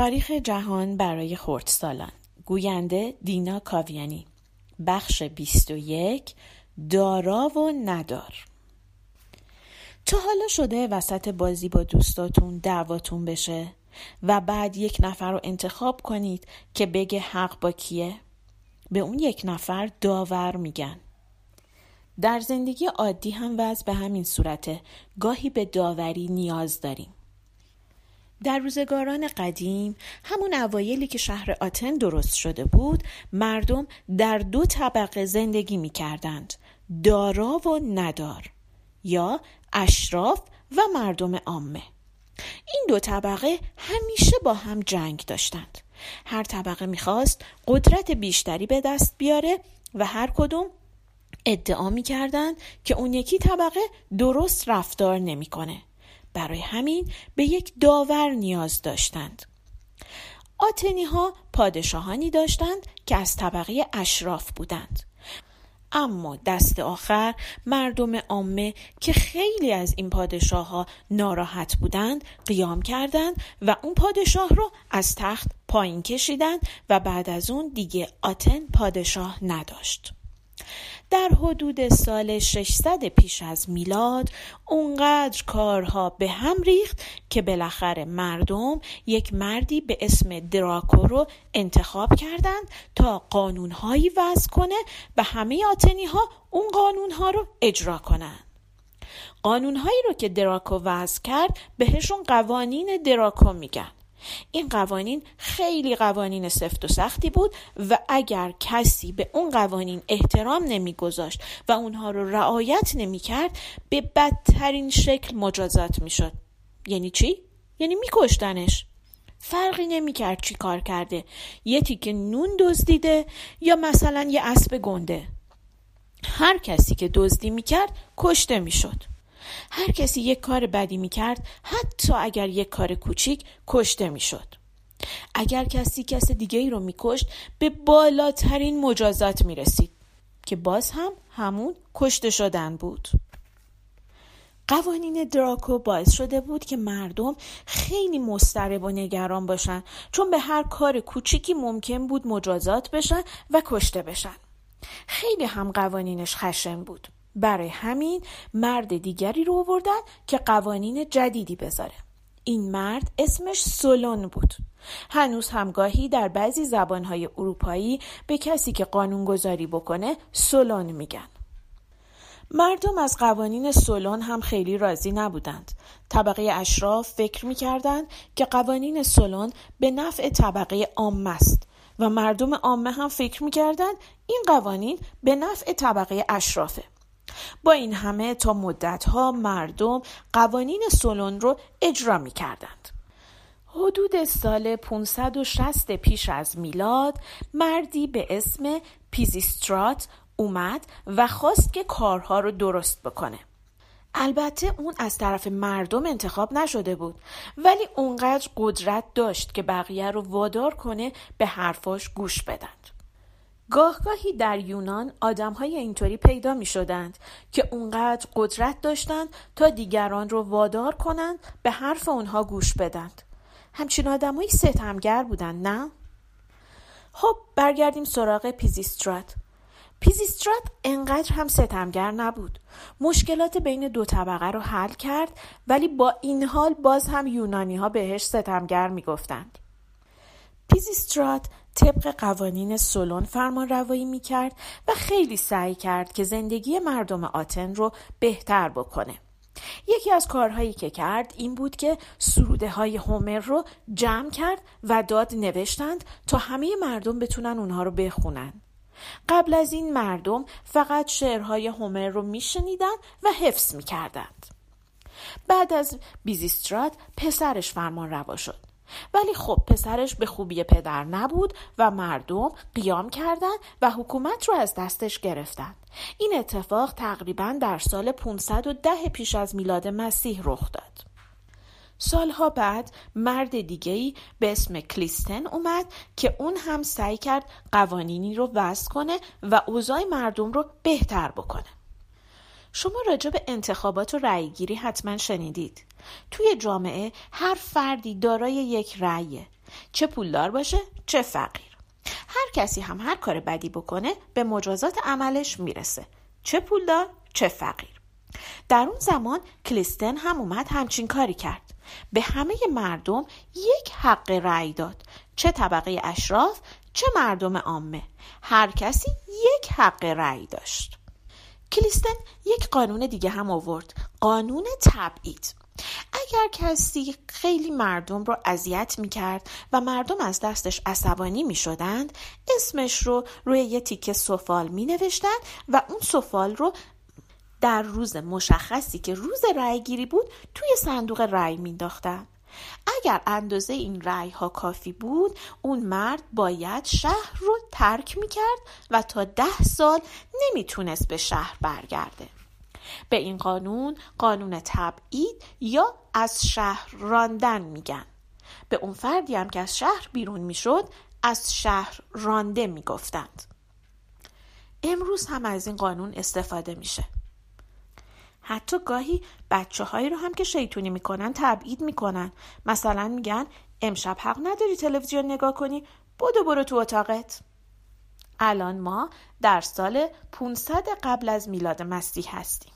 تاریخ جهان برای خردسالان گوینده دینا کاویانی. بخش 21 دارا و ندار. تا حالا شده وسط بازی با دوستاتون دعواتون بشه و بعد یک نفر رو انتخاب کنید که بگه حق با کیه؟ به اون یک نفر داور میگن. در زندگی عادی هم وضع به همین صورته. گاهی به داوری نیاز داریم. در روزگاران قدیم همون اوایلی که شهر آتن درست شده بود مردم در دو طبقه زندگی می کردند دارا و ندار یا اشراف و مردم عامه. این دو طبقه همیشه با هم جنگ داشتند. هر طبقه می‌خواست قدرت بیشتری به دست بیاره و هر کدوم ادعا می‌کردند که اون یکی طبقه درست رفتار نمی‌کنه. برای همین به یک داور نیاز داشتند. آتنی ها پادشاهانی داشتند که از طبقه اشراف بودند. اما دست آخر مردم عامه که خیلی از این پادشاه ها ناراحت بودند قیام کردند و اون پادشاه رو از تخت پایین کشیدند و بعد از اون دیگه آتن پادشاه نداشت. در حدود سال 600 پیش از میلاد اونقدر کارها به هم ریخت که بالاخره مردم یک مردی به اسم دراکو رو انتخاب کردند تا قانونهایی وضع کنه و همه آتنی ها اون قانونها رو اجرا کنند. قانونهایی رو که دراکو وضع کرد بهشون قوانین دراکو میگن. این قوانین خیلی قوانین سفت و سختی بود و اگر کسی به اون قوانین احترام نمیگذاشت و اونها رو رعایت نمی‌کرد به بدترین شکل مجازات می‌شد. یعنی چی؟ یعنی میکشتنش. فرقی نمی‌کرد چی کار کرده. یه تیکه نون دزدیده یا مثلا یه اسب گنده. هر کسی که دزدی می‌کرد کشته می‌شد. هر کسی یک کار بدی می کرد حتی اگر یک کار کوچیک کشته می شد. اگر کسی کس دیگه ای رو می کشت به بالاترین مجازات می رسید که باز هم همون کشته شدن بود. قوانین دراکو باعث شده بود که مردم خیلی مضطرب و نگران باشن چون به هر کار کوچیکی ممکن بود مجازات بشن و کشته بشن. خیلی هم قوانینش خشن بود. برای همین مرد دیگری رو آوردن که قوانین جدیدی بذاره این مرد اسمش سولون بود هنوز همگاهی در بعضی زبانهای اروپایی به کسی که قانونگذاری بکنه سولون میگن مردم از قوانین سولون هم خیلی راضی نبودند. طبقه اشراف فکر می‌کردند که قوانین سولون به نفع طبقه عامه است و مردم عامه هم فکر می‌کردند این قوانین به نفع طبقه اشرافه. با این همه تا مدتها مردم قوانین سولون رو اجرا می کردند. حدود سال 560 پیش از میلاد مردی به اسم پیزیسترات اومد و خواست که کارها رو درست بکنه. البته اون از طرف مردم انتخاب نشده بود ولی اونقدر قدرت داشت که بقیه رو وادار کنه به حرفاش گوش بدند. گاهگاهی در یونان آدم های اینطوری پیدا می شدند که اونقدر قدرت داشتند تا دیگران رو وادار کنند به حرف اونها گوش بدند. همچین آدمایی ستمگر بودند نه؟ خب برگردیم سراغ پیزیسترات. پیزیسترات انقدر هم ستمگر نبود. مشکلات بین دو طبقه رو حل کرد ولی با این حال باز هم یونانی ها بهش ستمگر می گفتند. پیزیسترات طبق قوانین سولون فرمان روایی می کرد و خیلی سعی کرد که زندگی مردم آتن رو بهتر بکنه. یکی از کارهایی که کرد این بود که سروده های هومر رو جمع کرد و داد نوشتند تا همه مردم بتونن اونها رو بخونن. قبل از این مردم فقط شعرهای هومر رو میشنیدن و حفظ می‌کردند. بعد از بیزیسترات پسرش فرمان روا شد. ولی خب پسرش به خوبی پدر نبود و مردم قیام کردند و حکومت رو از دستش گرفتند. این اتفاق تقریبا در سال 510 پیش از میلاد مسیح رخ داد. سالها بعد مرد دیگهی به اسم کلیستن اومد که اون هم سعی کرد قوانینی رو وضع کنه و اوضاع مردم رو بهتر بکنه. شما راجع به انتخابات و رأیگیری حتما شنیدید. توی جامعه هر فردی دارای یک رأیه. چه پولدار باشه چه فقیر. هر کسی هم هر کار بدی بکنه به مجازات عملش می‌رسه. چه پولدار چه فقیر. در اون زمان کلیستن هم اومد همچین کاری کرد. به همه مردم یک حق رأی داد. چه طبقه اشراف چه مردم عامه. هر کسی یک حق رأی داشت. کلیستن یک قانون دیگه هم آورد قانون تبعید. اگر کسی خیلی مردم رو اذیت می کرد و مردم از دستش عصبانی می شدند اسمش رو روی یه تیکه سفال می نوشتن و اون سفال رو در روز مشخصی که روز رأی گیری بود توی صندوق رأی مینداختن اگر اندازه این رأی ها کافی بود اون مرد باید شهر رو ترک می‌کرد و تا ده سال نمی‌تونست به شهر برگرده. به این قانون قانون تبعید یا از شهر راندن میگن. به اون فردی هم که از شهر بیرون می‌شد از شهر رانده می‌گفتند. امروز هم از این قانون استفاده میشه. حتی گاهی بچه هایی رو هم که شیطونی می‌کنن تبعید می‌کنن. مثلا میگن امشب حق نداری تلویزیون نگاه کنی بدو برو تو اتاقت. الان ما در سال 500 قبل از میلاد مسیح هستیم.